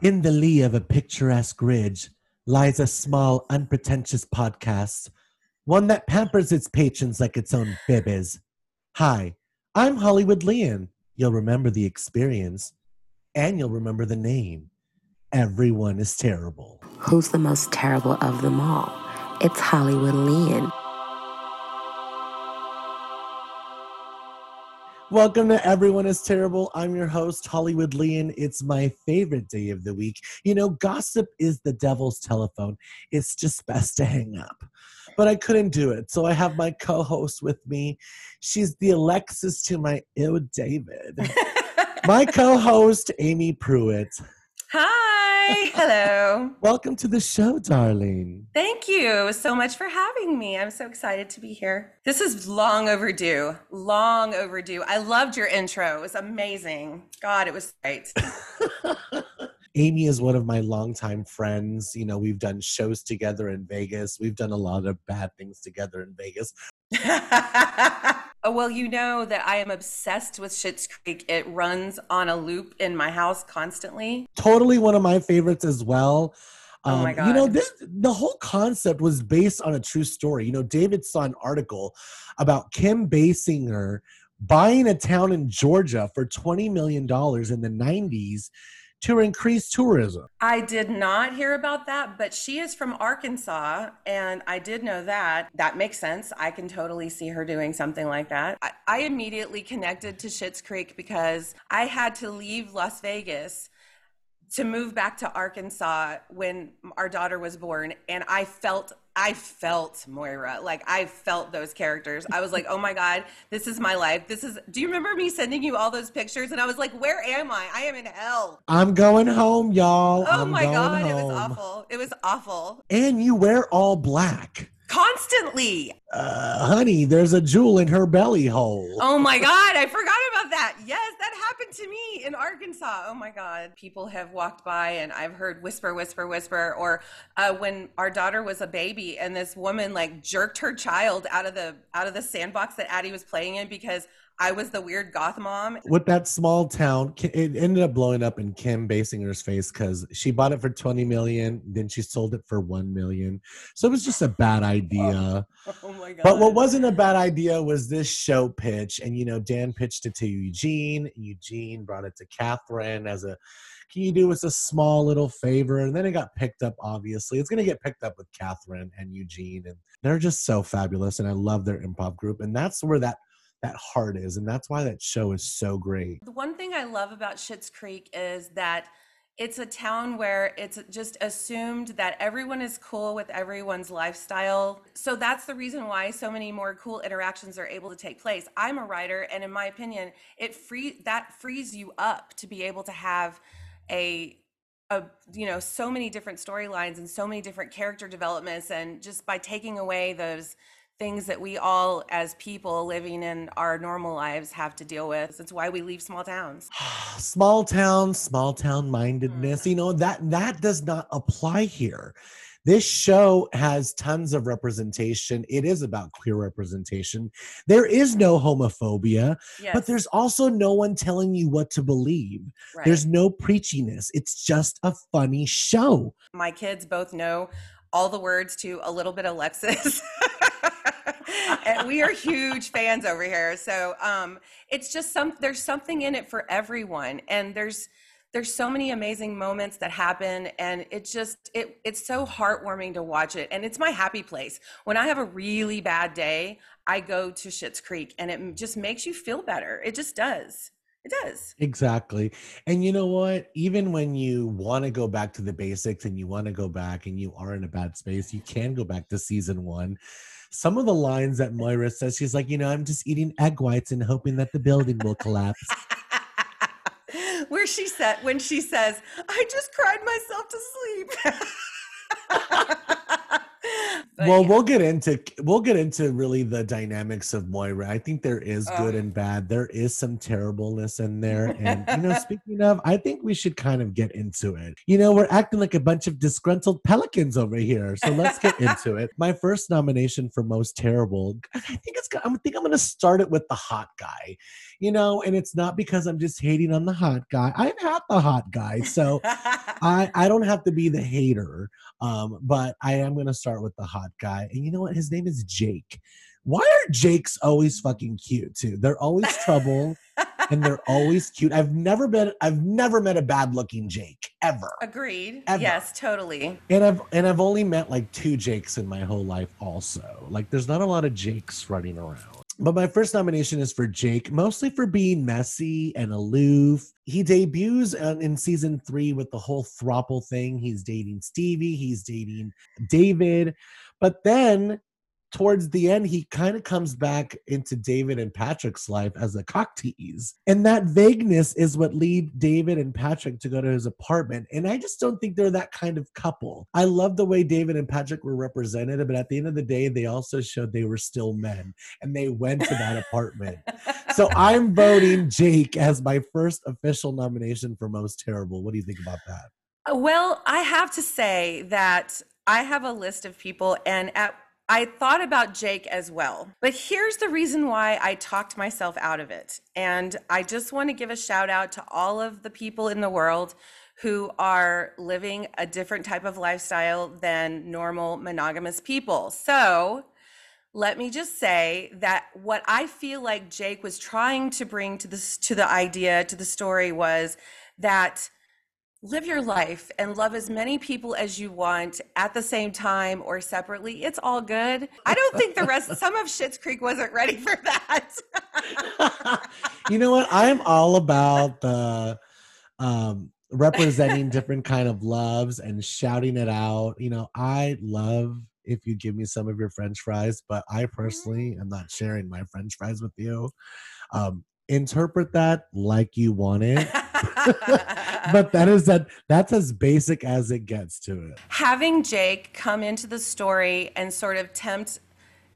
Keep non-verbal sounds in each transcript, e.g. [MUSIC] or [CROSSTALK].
In the lee of a picturesque ridge lies a small, unpretentious podcast, one that pampers its patrons like its own bibbies. Hi, I'm Hollywood Leon. You'll remember the experience, and you'll remember the name. Everyone is terrible. Who's the most terrible of them all? It's Hollywood Leon. Welcome to Everyone is Terrible. I'm your host, Hollywood Leon. It's my favorite day of the week. You know, gossip is the devil's telephone. It's just best to hang up. But I couldn't do it. So I have my co host with me. She's the Alexis to my Ew David. [LAUGHS] my co host, Amy Pruitt. Hi. Hello. Welcome to the show, darling. Thank you so much for having me. I'm so excited to be here. This is long overdue. Long overdue. I loved your intro. It was amazing. God, it was great. [LAUGHS] Amy is one of my longtime friends. You know, we've done shows together in Vegas. We've done a lot of bad things together in Vegas. [LAUGHS] oh, well, you know that I am obsessed with Schitt's Creek. It runs on a loop in my house constantly. Totally one of my favorites as well. Oh my Um, You know, this the whole concept was based on a true story. You know, David saw an article about Kim Basinger buying a town in Georgia for $20 million in the 90s to increase tourism. I did not hear about that, but she is from Arkansas, and I did know that. That makes sense. I can totally see her doing something like that. I, I immediately connected to Schitt's Creek because I had to leave Las Vegas to move back to Arkansas when our daughter was born, and I felt. I felt Moira. Like I felt those characters. I was like, "Oh my god, this is my life. This is Do you remember me sending you all those pictures and I was like, "Where am I? I am in hell." I'm going home, y'all. Oh I'm my god, it was awful. It was awful. And you wear all black. Constantly. Uh, honey, there's a jewel in her belly hole. Oh my god, I forgot about that. Yes, that happened to me in Arkansas. Oh my god. People have walked by and I've heard whisper whisper whisper or uh, when our daughter was a baby and this woman like jerked her child out of the out of the sandbox that Addie was playing in because I was the weird goth mom. with that small town it ended up blowing up in kim basinger's face because she bought it for 20 million then she sold it for 1 million. So it was just a bad idea. [LAUGHS] Oh my god. but what wasn't a bad idea was this show pitch and you know dan pitched it to eugene. Eugene brought it to catherine as a can you do us a small little favor? And then it got picked up obviously. It's going to get picked up with catherine and eugene and they're just so fabulous and i love their improv group and that's where that that heart is and that's why that show is so great The one thing I love about Schitt's Creek is that it's a town where it's just assumed that everyone is cool with everyone's lifestyle. So that's the reason why so many more cool interactions are able to take place. I'm a writer and in my opinion, it free that frees you up to be able to have a a you know so many different storylines and so many different character developments and just by taking away those things that we all as people living in our normal lives have to deal with. It's why we leave small towns. [SIGHS] small town small town mindedness mm. you know that that does not apply here this show has tons of representation it is about queer representation there is no homophobia Yes. but there's also no one telling you what to believe right. there's no preachiness it's just a funny show my kids both know all the words to a little bit Alexis. [LAUGHS] we are huge fans over here. So um it's just some there's something in it for everyone. And there's there's so many amazing moments that happen and it just it it's so heartwarming to watch it and it's my happy place when i have a really bad day i go to Schitt's creek and it just makes you feel better it just does it does Exactly. And you know what? Even when you want to go back to the basics and you want to go back and you are in a bad space, you can go back to season one. Some of the lines that Moira says, she's like, you know, I'm just eating egg whites and hoping that the building will collapse. [LAUGHS] Where she said when she says, "I just cried myself to sleep." [LAUGHS] But well, yeah. we'll get into we'll get into really the dynamics of Moira. I think there is good Ugh. and bad. There is some terribleness in [LAUGHS] there. And you know, speaking of, I think we should kind of get into it. You know, we're acting like a bunch of disgruntled pelicans over here. So let's get into it. My first nomination for most terrible, I think it's I think I'm gonna start it with the hot guy. You know, and it's not because I'm just hating on the hot guy. I've had the hot guy. So [LAUGHS] I, I don't have to be the hater, um, but I am going to start with the hot guy. And you know what? His name is Jake. Why are Jakes always fucking cute too? They're always trouble and they're [LAUGHS] always cute. I've never been I've never met a bad looking Jake ever. Agreed. Ever. Yes, totally. And I've and I've only met like two Jakes in my whole life also. Like there's not a lot of Jakes running around. But my first nomination is for Jake, mostly for being messy and aloof. He debuts in season three with the whole throuple thing. He's dating Stevie, he's dating David. But then towards the end, he kind of comes back into David and Patrick's life as a cock tease. And that vagueness is what lead David and Patrick to go to his apartment. And I just don't think they're that kind of couple. I love the way David and Patrick were represented, but at the end of the day, they also showed they were still men and they went to that apartment. So [LAUGHS] I'm voting Jake as my first official nomination for most terrible. What do you think about that? Uh, Well, I have to say that I have a list of people, and at I thought about Jake as well. But here's the reason why I talked myself out of it. And I just want to give a shout out to all of the people in the world who are living a different type of lifestyle than normal monogamous people. So, let me just say that what I feel like Jake was trying to bring to this to the idea to the story was that live your life and love as many people as you want at the same time or separately. It's all good. I don't think the rest some of Schitt's Creek wasn't ready for that. [LAUGHS] you know what? I'm all about the um representing [LAUGHS] different kind of loves and shouting it out. You know, I love if you give me some of your french fries, but I personally am not sharing my french fries with you. Um interpret that like you want it. [LAUGHS] but that is [LAUGHS] that that's as basic as it gets to it. Having Jake come into the story and sort of tempt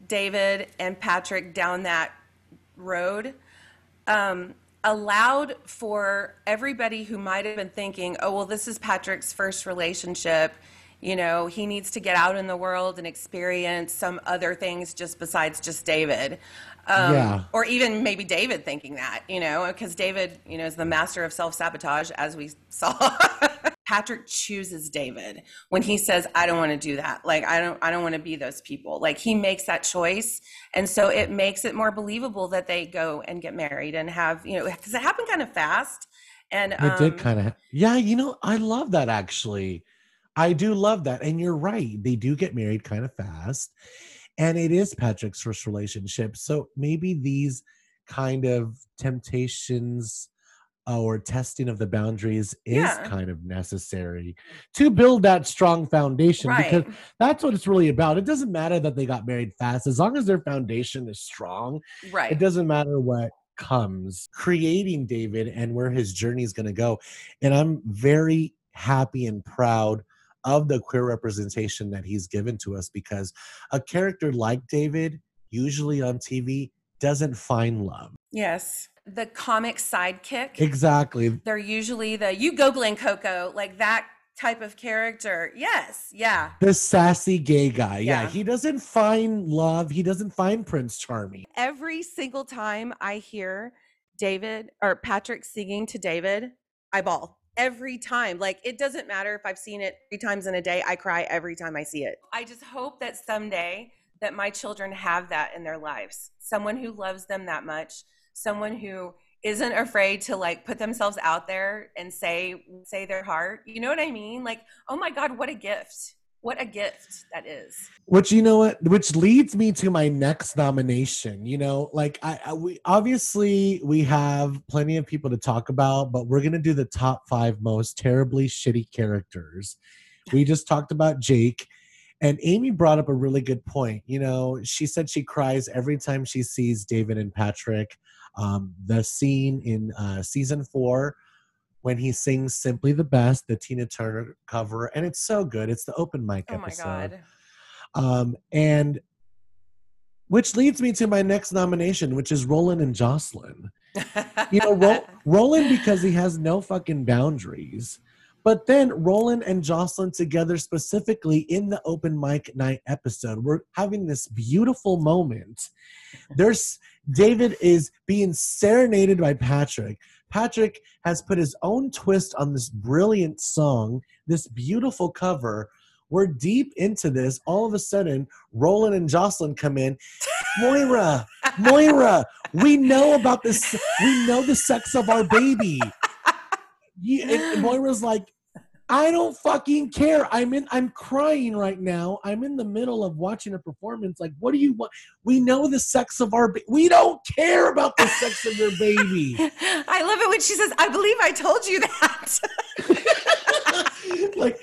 David and Patrick down that road um, allowed for everybody who might have been thinking, oh, well, this is Patrick's first relationship. You know, he needs to get out in the world and experience some other things just besides just David. Um, Yeah. Or even maybe David thinking that, you know, because David, you know, is the master of self sabotage, as we [LAUGHS] saw. Patrick chooses David when he says, "I don't want to do that. Like, I don't, I don't want to be those people." Like, he makes that choice, and so it makes it more believable that they go and get married and have, you know, because it happened kind of fast. And It um, did kind of, yeah. You know, I love that actually. I do love that, and you're right. They do get married kind of fast, and it is Patrick's first relationship. So maybe these kind of temptations uh, or testing of the boundaries is Yeah. kind of necessary to build that strong foundation because that's what it's really about. It doesn't matter that they got married fast as long as their foundation is strong right. it doesn't matter what comes creating david and where his journey is going to go and i'm very happy and proud of the queer representation that he's given to us because a character like david usually on tv doesn't find love Yes, the comic sidekick. exactly They're usually the you go Glen Coco, like that type of character. Yes, yeah. the sassy gay guy yeah. Yeah. he doesn't find love he doesn't find prince charming every single time I hear David or Patrick singing to David, I bawl. Every time. Like it doesn't matter if I've seen it three times in a day, I cry every time I see it. I just hope that someday that my children have that in their lives. Someone who loves them that much, someone who isn't afraid to like put themselves out there and say say their heart. You know what I mean? Like, oh my god, what a gift. What a gift that is. Which you know what, which leads me to my next nomination. You know, like I, I we obviously we have plenty of people to talk about, but we're gonna do the top five most terribly shitty characters. We just talked about Jake, and Amy brought up a really good point. You know, she said she cries every time she sees David and Patrick. Um, the scene in uh, season four when he sings "Simply the Best," the Tina Turner cover, and it's so good. It's the open mic Oh my episode. god. Um, and which leads me to my next nomination, which is Roland and Jocelyn. You know, Ro- [LAUGHS] Roland because he has no fucking boundaries. But then Roland and Jocelyn together, specifically in the open mic night episode, we're having this beautiful moment. There's David is being serenaded by Patrick. Patrick has put his own twist on this brilliant song, this beautiful cover. We're deep into this. All of a sudden, Roland and Jocelyn come in. Moira, Moira, we know about this. We know the sex of our baby. You, and Moira's like, I don't fucking care. I'm in. I'm crying right now. I'm in the middle of watching a performance. Like, what do you want? We know the sex of our. Ba- we don't care about the sex of your baby. [LAUGHS] I love it when she says, "I believe I told you that." [LAUGHS] like,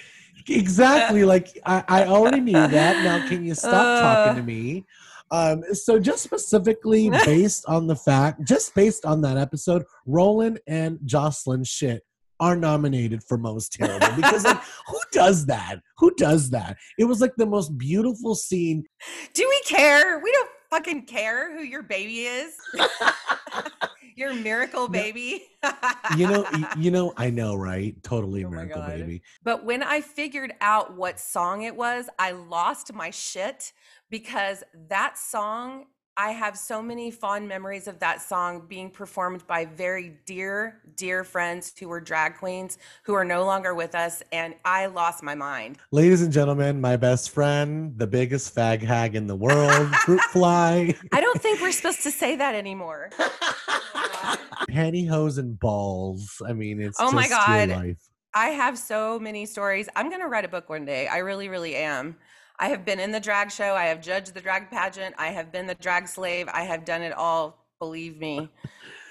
exactly. Like, I, I already knew that. Now, can you stop Uh. talking to me? Um, so just specifically [LAUGHS] based on the fact, just based on that episode, Roland and Jocelyn shit are nominated for most terrible because like [LAUGHS] who does that? Who does that? It was like the most beautiful scene. Do we care? We don't fucking care who your baby is. [LAUGHS] your miracle baby. You know, [LAUGHS] you know, I know, right? Totally Oh miracle baby. But when I figured out what song it was, I lost my shit because that song, I have so many fond memories of that song being performed by very dear, dear friends who were drag queens who are no longer with us. And I lost my mind. Ladies and gentlemen, my best friend, the biggest fag hag in the world, Fruit [LAUGHS] Fly. I don't think we're supposed to say that anymore. [LAUGHS] Pantyhose and balls. I mean, it's Oh my God. life. I have so many stories. I'm going to write a book one day. I really, really am. I have been in the drag show. I have judged the drag pageant. I have been the drag slave. I have done it all. Believe me.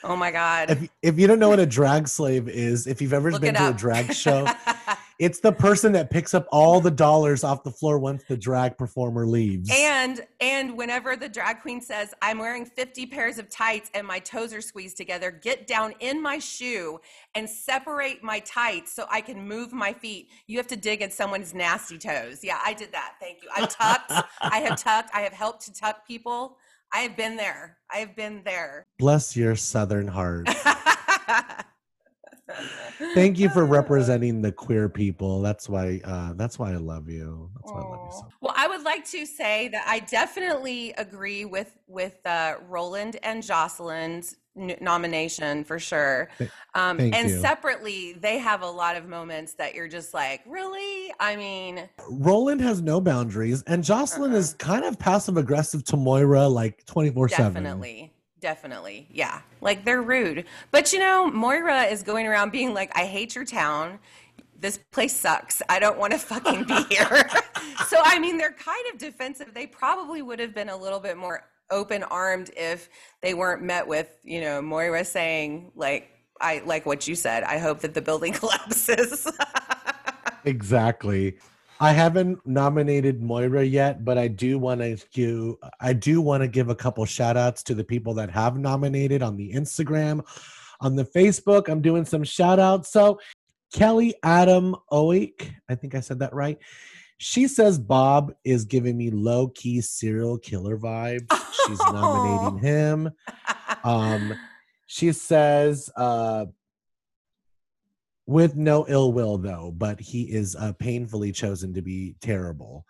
Oh my God. If, if you don't know what a drag slave is, if you've ever Look been to a drag show, [LAUGHS] it's the person that picks up all the dollars off the floor once the drag performer leaves. and and whenever the drag queen says, "I'm wearing 50 pairs of tights and my toes are squeezed together," get down in my shoe and separate my tights so I can move my feet. You have to dig at someone's nasty toes. Yeah, I did that. Thank you. I've tucked. I have [LAUGHS] tucked. I have helped to tuck people. I have been there. I have been there. Bless your southern heart. [LAUGHS] Thank you for [LAUGHS] representing the queer people. That's why uh that's why I love you. That's why I love you so. Well, I would like to say that I definitely agree with with uh, Roland and Jocelyn's n- nomination for sure. Um, and you. separately, they have a lot of moments that you're just like, really? I mean, Roland has no boundaries, and Jocelyn Uh-uh. is kind of passive aggressive to Moira like 24 7. definitely. Definitely. Yeah. Like they're rude. But you know, Moira is going around being like, I hate your town. This place sucks. I don't want to fucking be [LAUGHS] here. so, I mean, they're kind of defensive. They probably would have been a little bit more open armed if they weren't met with, you know, Moira saying, like, I like what you said. I hope that the building [LAUGHS] collapses. [LAUGHS] Exactly. I haven't nominated Moira yet, but I do want to give I do want to give a couple shout outs to the people that have nominated on the Instagram, on the Facebook. I'm doing some shout outs. So Kelly Adam Oik, I think I said that right. She says Bob is giving me low key serial killer vibes. She's [LAUGHS] nominating him. Um, she says, uh, with no ill will though, but he is uh, painfully chosen to be terrible.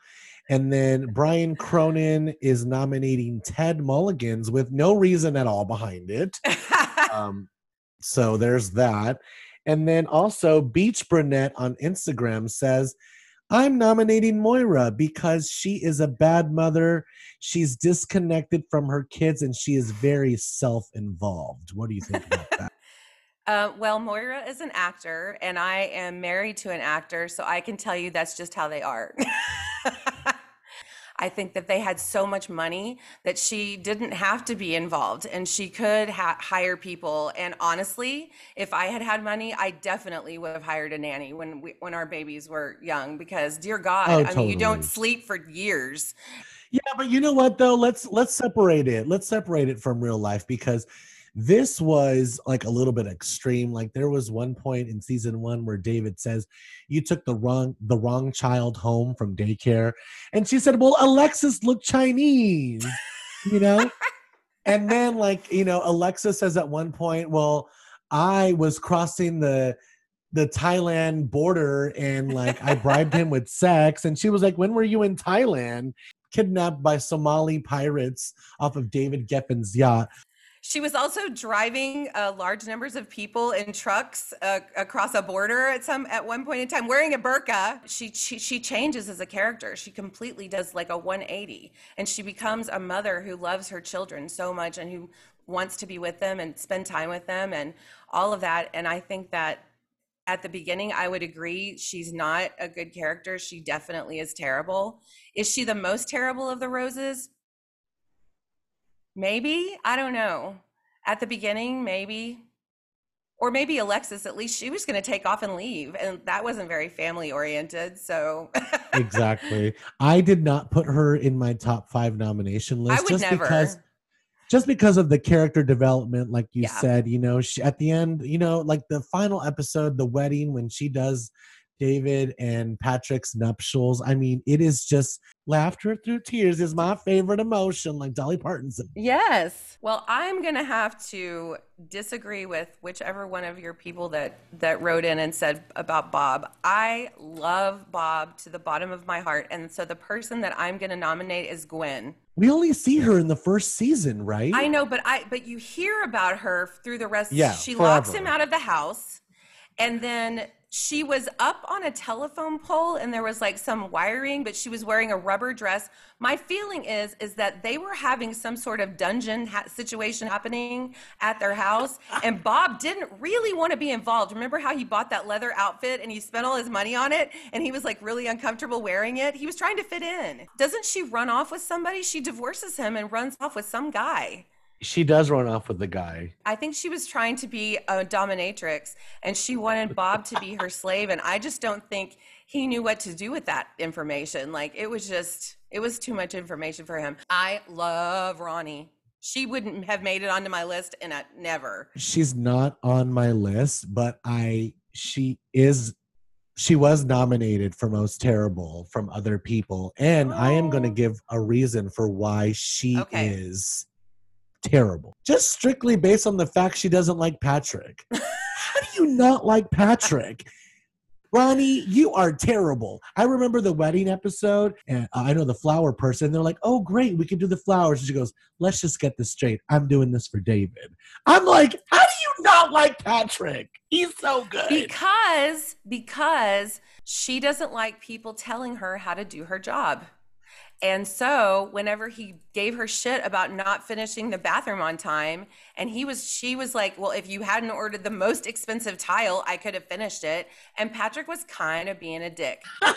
And then Brian Cronin is nominating Ted Mulligans with no reason at all behind it. Um, [LAUGHS] so there's that. And then also Beach Brunette on Instagram says, I'm nominating Moira because she is a bad mother. She's disconnected from her kids and she is very self involved. What do you think about that? [LAUGHS] Uh, well, Moira is an actor, and I am married to an actor, so I can tell you that's just how they are. [LAUGHS] I think that they had so much money that she didn't have to be involved and she could ha- hire people. And honestly, if I had had money, I definitely would have hired a nanny when we, when our babies were young because dear God, Oh, I mean, you don't sleep for years. Yeah, but you know what though? Let's let's separate it. Let's separate it from real life because This was like a little bit extreme. Like there was one point in season one where David says, "You took the wrong the wrong child home from daycare," and she said, "Well, Alexis looked Chinese," you know. and then like you know, Alexis says at one point, "Well, I was crossing the." the Thailand border and like I bribed him with sex. And she was like, When were you in Thailand? Kidnapped by Somali pirates off of David Geffen's yacht. She was also driving uh, large numbers of people in trucks uh, across a border at some at one point in time, wearing a burqa. She, she she changes as a character. She completely does like a 180, and she becomes a mother who loves her children so much and who wants to be with them and spend time with them and all of that. And I think that at the beginning, I would agree she's not a good character. She definitely is terrible. Is she the most terrible of the roses? Maybe. I don't know. At the beginning, maybe. Or maybe Alexis, at least she was going to take off and leave. And that wasn't very family oriented. So. exactly. I did not put her in my top five nomination list I would just never. because just because of the character development like you Yeah. said you know she, at the end you know like the final episode the wedding when she does david and patrick's nuptials i mean it is just laughter through tears is my favorite emotion like dolly parton said Yes. Well, I'm going to have to disagree with whichever one of your people that that wrote in and said about Bob. I love Bob to the bottom of my heart, and so the person that I'm going to nominate is Gwen. we only see her in the first season right I know, but I but you hear about her through the rest. Yeah, she locks him out of the house, and then she was up on a telephone pole, and there was like some wiring, but she was wearing a rubber dress. My feeling is is that they were having some sort of dungeon ha- situation happening at their house, [LAUGHS] and Bob didn't really want to be involved. Remember how he bought that leather outfit and he spent all his money on it, and he was like really uncomfortable wearing it. He was trying to fit in. Doesn't she run off with somebody? She divorces him and runs off with some guy. She does run off with the guy I think she was trying to be a dominatrix and she wanted Bob to be [LAUGHS] her slave. And I just don't think he knew what to do with that information. Like it was just, it was too much information for him. I love Ronnie. She wouldn't have made it onto my list and I never. she's not on my list but i she is she was nominated for most terrible from other people and i am going to Oh. give a reason for why she Okay. is terrible just strictly based on the fact she doesn't like patrick [LAUGHS] how do you not like patrick Ronnie, you are terrible. I remember the wedding episode, and uh, I know the flower person. They're like, "Oh, great, we can do the flowers." And she goes, "Let's just get this straight. I'm doing this for David." I'm like, "How do you not like Patrick? He's so good." Because, because she doesn't like people telling her how to do her job. And so whenever he gave her shit about not finishing the bathroom on time, and he was, she was like, Well, if you hadn't ordered the most expensive tile, I could have finished it. And Patrick was kind of being a dick. [LAUGHS]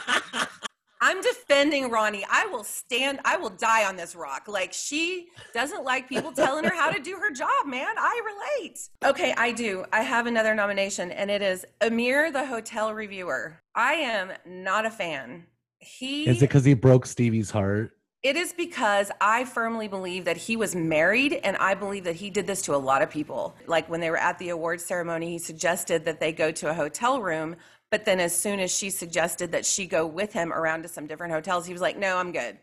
I'm defending Ronnie. I will stand, I will die on this rock. Like, she doesn't like people telling her how to do her job, man. I relate. Okay, I do. I have another nomination, and it is Amir, the hotel reviewer. I am not a fan. He Is it because he broke Stevie's heart? it is because I firmly believe that he was married, and I believe that he did this to a lot of people. Like when they were at the awards ceremony, he suggested that they go to a hotel room, but then as soon as she suggested that she go with him around to some different hotels, he was like, "No, I'm good."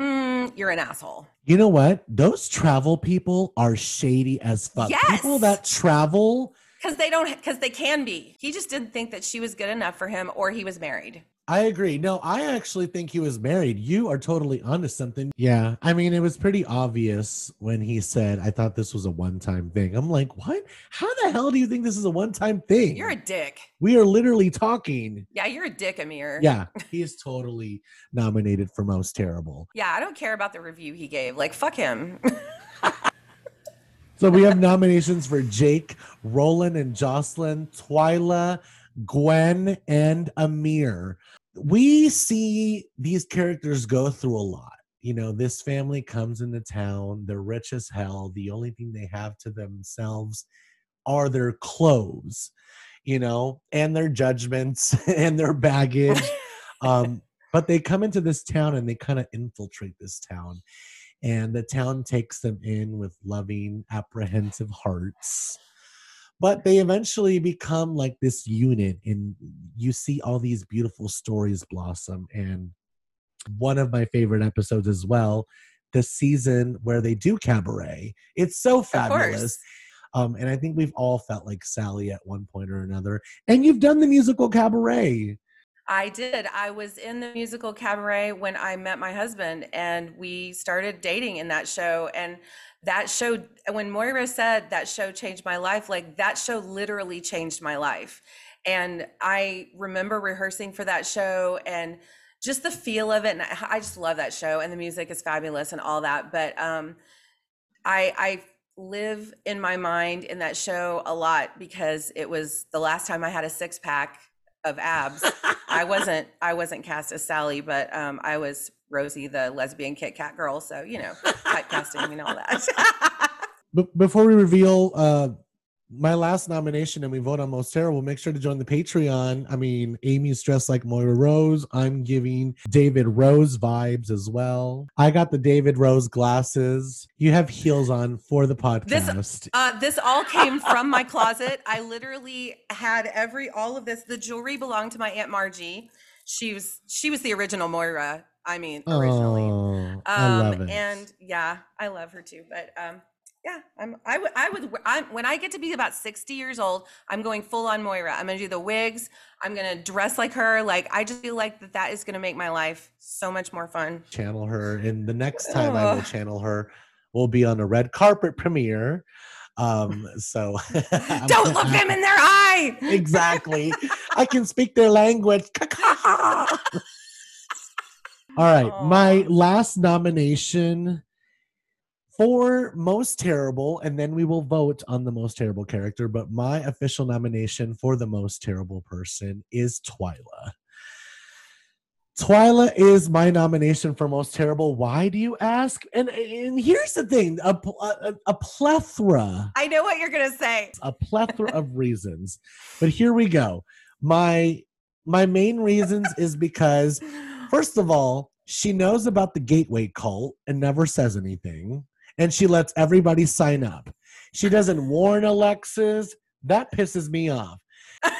Mm, you're an asshole. You know what? Those travel people are shady as fuck. People that travel, Because they don't, because they can be. He just didn't think that she was good enough for him, or he was married. I agree. No, I actually think he was married. You are totally onto something. Yeah. I mean, it was pretty obvious when he said, I thought this was a one time thing. I'm like, what? How the hell do you think this is a one time thing? You're a dick. we are literally talking. Yeah, you're a dick, Amir. Yeah. [LAUGHS] He is totally nominated for most terrible. Yeah, I don't care about the review he gave. Like, fuck him. [LAUGHS] So we have nominations for Jake, Roland, and Jocelyn, Twyla, Gwen, and Amir. We see these characters go through a lot. You know, this family comes into town, they're rich as hell. The only thing they have to themselves are their clothes, you know, and their judgments [LAUGHS] and their baggage. [LAUGHS] um, but they come into this town and they kind of infiltrate this town and the town takes them in with loving, apprehensive hearts. But they eventually become like this unit, and you see all these beautiful stories blossom. And one of my favorite episodes as well, the season where they do cabaret. It's so fabulous. Um, and I think we've all felt like Sally at one point or another. And you've done the musical cabaret. I did. I was in the musical cabaret when I met my husband, and we started dating in that show. And that show, when Moira said that show changed my life, like that show literally changed my life. And I remember rehearsing for that show and just the feel of it. And I just love that show, and the music is fabulous and all that. But um, I, I live in my mind in that show a lot because it was the last time I had a six pack of abs. [LAUGHS] I wasn't I wasn't cast as Sally, but um, I was Rosie, the lesbian Kit Kat girl. So you know, typecasting and all that. B- before we reveal uh, my last nomination and we vote on most terrible, make sure to join the Patreon. I mean, Amy's dressed like Moira Rose. I'm giving David Rose vibes as well. I got the David Rose glasses. You have heels on for the podcast. uh, this all came from my closet. I literally had every all of this. The jewelry belonged to my aunt Margie. She was she was the original Moira. I mean, originally. Oh, I love um it. and yeah i love her too but um yeah i'm i would i would i'm when i get to be about 60 years old i'm going full on moira. I'm gonna do the wigs. I'm gonna dress like her. Like i just feel like that that is gonna make my life so much more fun. Channel her and the next time i will channel her will be on a red carpet premiere. Um so [LAUGHS] don't look them in their eye! Exactly. I can speak their language. [LAUGHS] All right my last nomination for most terrible and then we will vote on the most terrible character but my official nomination for the most terrible person is twyla Twyla is my nomination for most terrible. Why do you ask? And and here's the thing: a, a, a plethora, i know what you're gonna say [LAUGHS] a plethora of reasons. But here we go. My my main reasons is because [LAUGHS] first of all, she knows about the gateway cult and never says anything, and she lets everybody sign up. She doesn't warn Alexis. That pisses me off. [LAUGHS]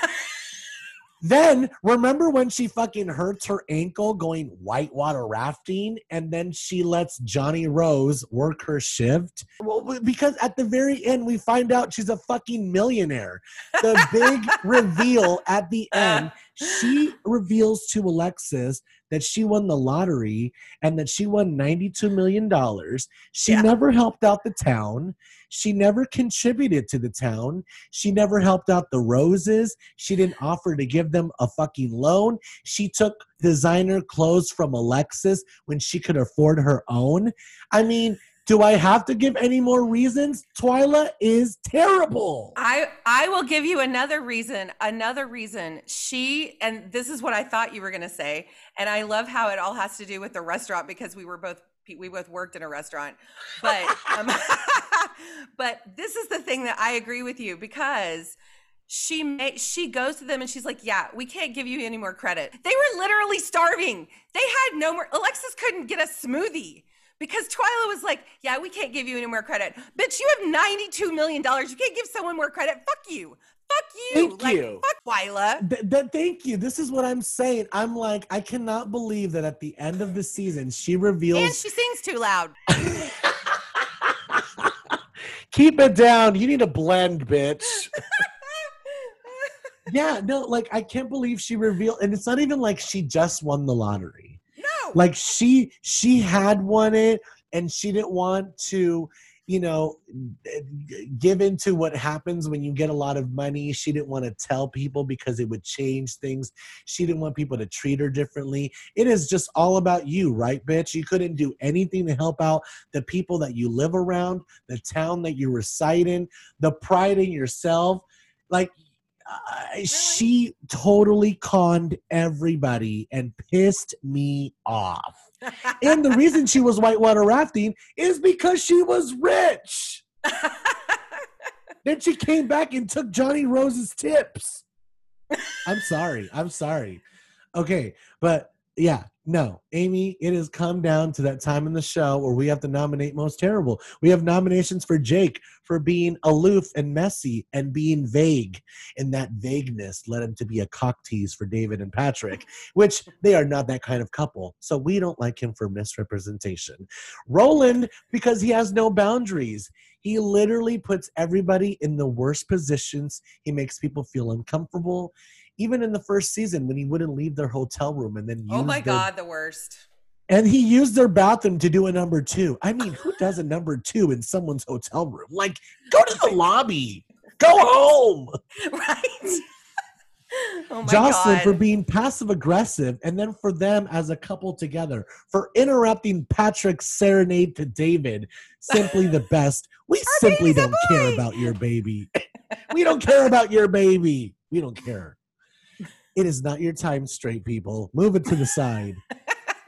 Then remember when she fucking hurts her ankle going whitewater rafting and then she lets Johnny Rose work her shift? Well, because at the very end we find out she's a fucking millionaire. The big [LAUGHS] reveal at the uh, end, she reveals to Alexis that she won the lottery and that she won 92 million dollars. She Yeah. never helped out the town. She never contributed to the town. She never helped out the Roses. She didn't offer to give them a fucking loan. She took designer clothes from Alexis when she could afford her own. I mean, do I have to give any more reasons? Twyla is terrible. I I will give you another reason. Another reason. She and this is what I thought you were going to say, and I love how it all has to do with the restaurant because we were both we both worked in a restaurant. But [LAUGHS] um, [LAUGHS] but this is the thing that I agree with you because she may, she goes to them and she's like, "Yeah, we can't give you any more credit." They were literally starving. They had no more. Alexis couldn't get a smoothie because Twyla was like, "Yeah, we can't give you any more credit." Bitch, you have ninety-two million dollars. You can't give someone more credit. Fuck you. Fuck you. Thank like, you. Fuck Twyla. Th- that thank you. This is what I'm saying. I'm like, I cannot believe that at the end of the season she reveals And she sings too loud. [LAUGHS] keep it down. You need to blend, bitch. [LAUGHS] yeah, no, like I can't believe she revealed and it's not even like she just won the lottery. Like she she had won it and she didn't want to you know give into what happens when you get a lot of money. She didn't want to tell people because it would change things. She didn't want people to treat her differently. It is just all about you right bitch? You couldn't do anything to help out the people that you live around the town that you reside in the pride in yourself. Like uh, she totally conned everybody and pissed me off and the reason she was whitewater rafting is because she was rich. [LAUGHS] Then she came back and took Johnny Rose's tips. I'm sorry. I'm sorry. Okay, but yeah, No, Amy, it has come down to that time in the show where we have to nominate most terrible. We have nominations for Jake for being aloof and messy and being vague. And that vagueness led him to be a cock tease for David and Patrick, which they are not that kind of couple. So we don't like him for misrepresentation. Roland, because he has no boundaries. He literally puts everybody in the worst positions. He makes people feel uncomfortable even in the first season when he wouldn't leave their hotel room and then Oh my their, god, the worst. and he used their bathroom to do a number two. I mean, who does a number two in someone's hotel room? Like, go to the lobby, go home. [LAUGHS] right? [LAUGHS] oh my Jocelyn god. for being passive aggressive, and then for them as a couple together for interrupting Patrick's serenade to David. Simply the best. We [LAUGHS] simply don't care about your baby. we don't care about your baby. We don't care. It is not your time, straight people. Move it to the side.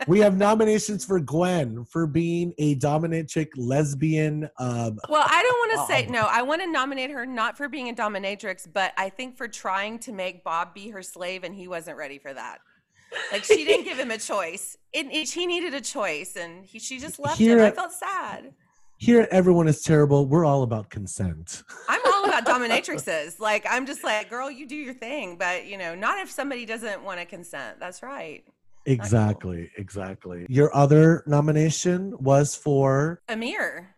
we have nominations for Gwen for being a dominatrix lesbian. Um, Well, I don't want to say Um, no. I want to nominate her not for being a dominatrix, but I think for trying to make Bob be her slave, and he wasn't ready for that. Like she didn't give him a choice. It, it- he needed a choice, and he, she just left him. I felt sad. Here, everyone is terrible. We're all about consent. [LAUGHS] I'm all about dominatrixes. Like I'm just like, girl, you do your thing, but you know, not if somebody doesn't want to consent. That's right. Exactly, exactly. Your other nomination was for Amir.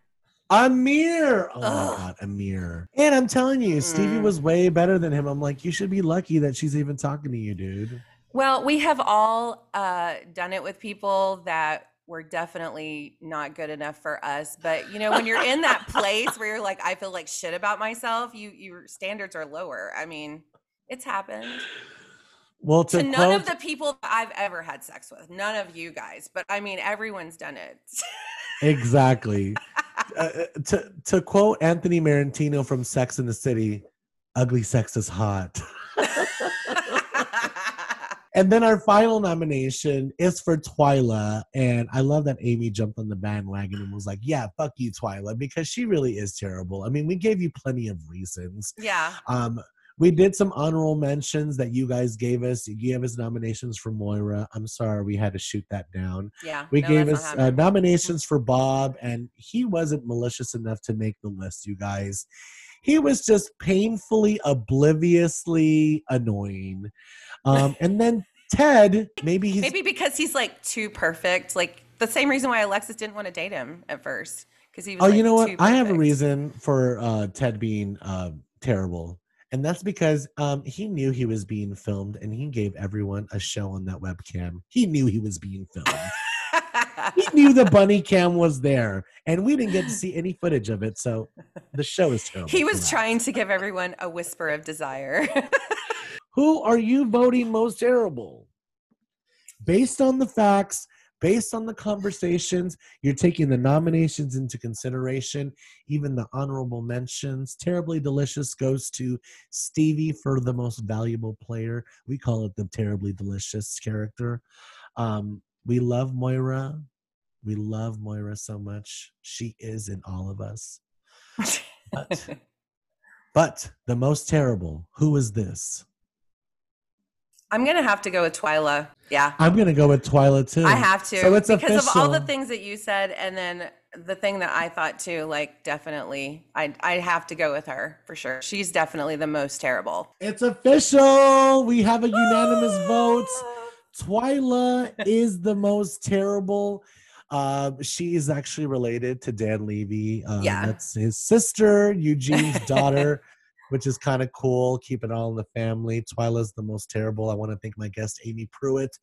Amir. Oh my Ugh. god, Amir. And I'm telling you, Stevie Mm. was way better than him. I'm like, you should be lucky that she's even talking to you, dude. Well, we have all uh, done it with people that were definitely not good enough for us. But you know, when you're in that place where you're like, I feel like shit about myself, you your standards are lower. I mean, it's happened Well, to, to none quote, of the people I've ever had sex with. None of you guys, but I mean, everyone's done it. exactly. [LAUGHS] uh, uh, to to quote Anthony Marentino from Sex in the City, "Ugly sex is hot." [LAUGHS] And then our final nomination is for Twyla. And I love that Amy jumped on the bandwagon and was like, yeah, fuck you, Twyla, because she really is terrible. I mean, we gave you plenty of reasons. yeah. Um, we did some honorable mentions that you guys gave us. You gave us nominations for Moira. I'm sorry, we had to shoot that down. Yeah. We no, gave us uh, nominations for Bob, and he wasn't malicious enough to make the list, you guys. He was just painfully, obliviously annoying. Um, and then Ted, maybe he's Maybe because he's like too perfect. Like the same reason why Alexis didn't want to date him at first. Because he was Oh, like, you know what? I have a reason for uh, Ted being uh, terrible, and that's because um, he knew he was being filmed, and he gave everyone a show on that webcam. He knew he was being filmed. Knew the bunny cam was there, and we didn't get to see any footage of it. So the show is terrible. he was trying to give everyone a whisper of desire. [LAUGHS] Who are you voting most terrible? Based on the facts, based on the conversations, you're taking the nominations into consideration, even the honorable mentions. Terribly Delicious goes to Stevie for the most valuable player. We call it the Terribly Delicious character. Um, we love Moira. We love Moira so much. She is in all of us. But, [LAUGHS] but the most terrible, who is this? I'm gonna have to go with Twyla. Yeah. I'm gonna go with Twyla too. I have to So it's because of all the things that you said, and then the thing that I thought too. Like, definitely, I I have to go with her for sure. She's definitely the most terrible. It's official. We have a unanimous vote. Ah. Twyla is the most terrible. Um, she is actually related to Dan Levy. Um, Yeah. That's his sister, Eugene's [LAUGHS] daughter, which is kind of cool. Keep it all in the family. Twyla's the most terrible. I want to thank my guest, Amy Pruitt.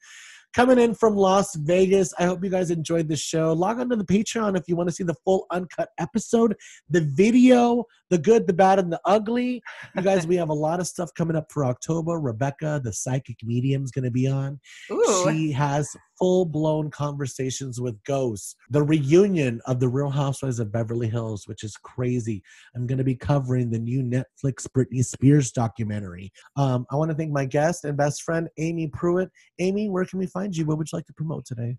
Coming in from Las Vegas. I hope you guys enjoyed the show. Log on to the Patreon if you want to see the full uncut episode, the video, the good, the bad, and the ugly. You guys, we [LAUGHS] have a lot of stuff coming up for October. Rebecca, the psychic medium, is going to be on. Ooh. She has full blown conversations with ghosts. The reunion of the Real Housewives of Beverly Hills, which is crazy. I'm going to be covering the new Netflix Britney Spears documentary. Um, I want to thank my guest and best friend, Amy Pruitt. Amy, where can we find you? What would you like to promote today?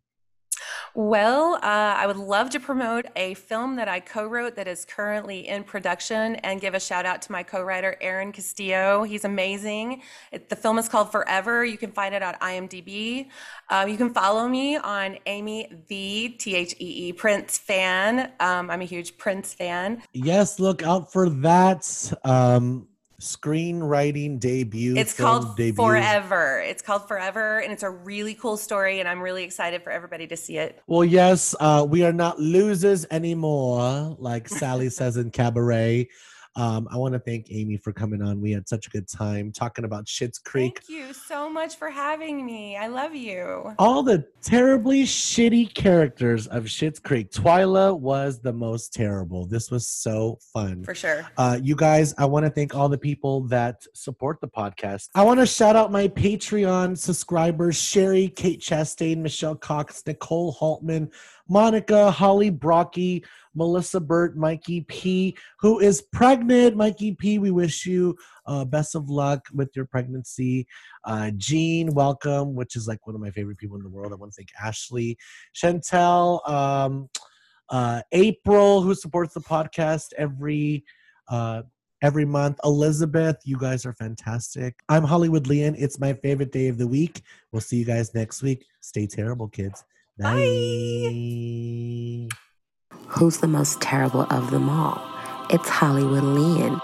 Well, uh, I would love to promote a film that I co wrote that is currently in production and give a shout out to my co writer, Aaron Castillo. He's amazing. It, the film is called Forever. You can find it on IMDb. Um, you can follow me on Amy the T H E E Prince fan. Um, I'm a huge Prince fan. Yes, look out for that. Um, screenwriting debut. It's called debut. Forever. It's called Forever, and it's a really cool story, and I'm really excited for everybody to see it. Well, yes, uh, we are not losers anymore, like Sally says in Cabaret. Um, I want to thank Amy for coming on. We had such a good time talking about Schitt's Creek. Thank you so much for having me. I love you. All the terribly shitty characters of Schitt's Creek. Twyla was the most terrible. This was so fun. For sure. Uh, you guys, I want to thank all the people that support the podcast. I want to shout out my Patreon subscribers Sherry, Kate Chastain, Michelle Cox, Nicole Haltman, Monica, Holly Brocky, Melissa Burt, Mikey P, who is pregnant. Mikey P, we wish you uh, best of luck with your pregnancy. Uh, Jean, welcome, which is like one of my favorite people in the world. I want to thank Ashley, Chantel, um, uh, April, who supports the podcast every uh, every month. Elizabeth, you guys are fantastic. I'm Hollywood Leon. It's my favorite day of the week. We'll see you guys next week. Stay terrible, kids. Bye. Bye. Who's the most terrible of them all? It's Hollywood Leon.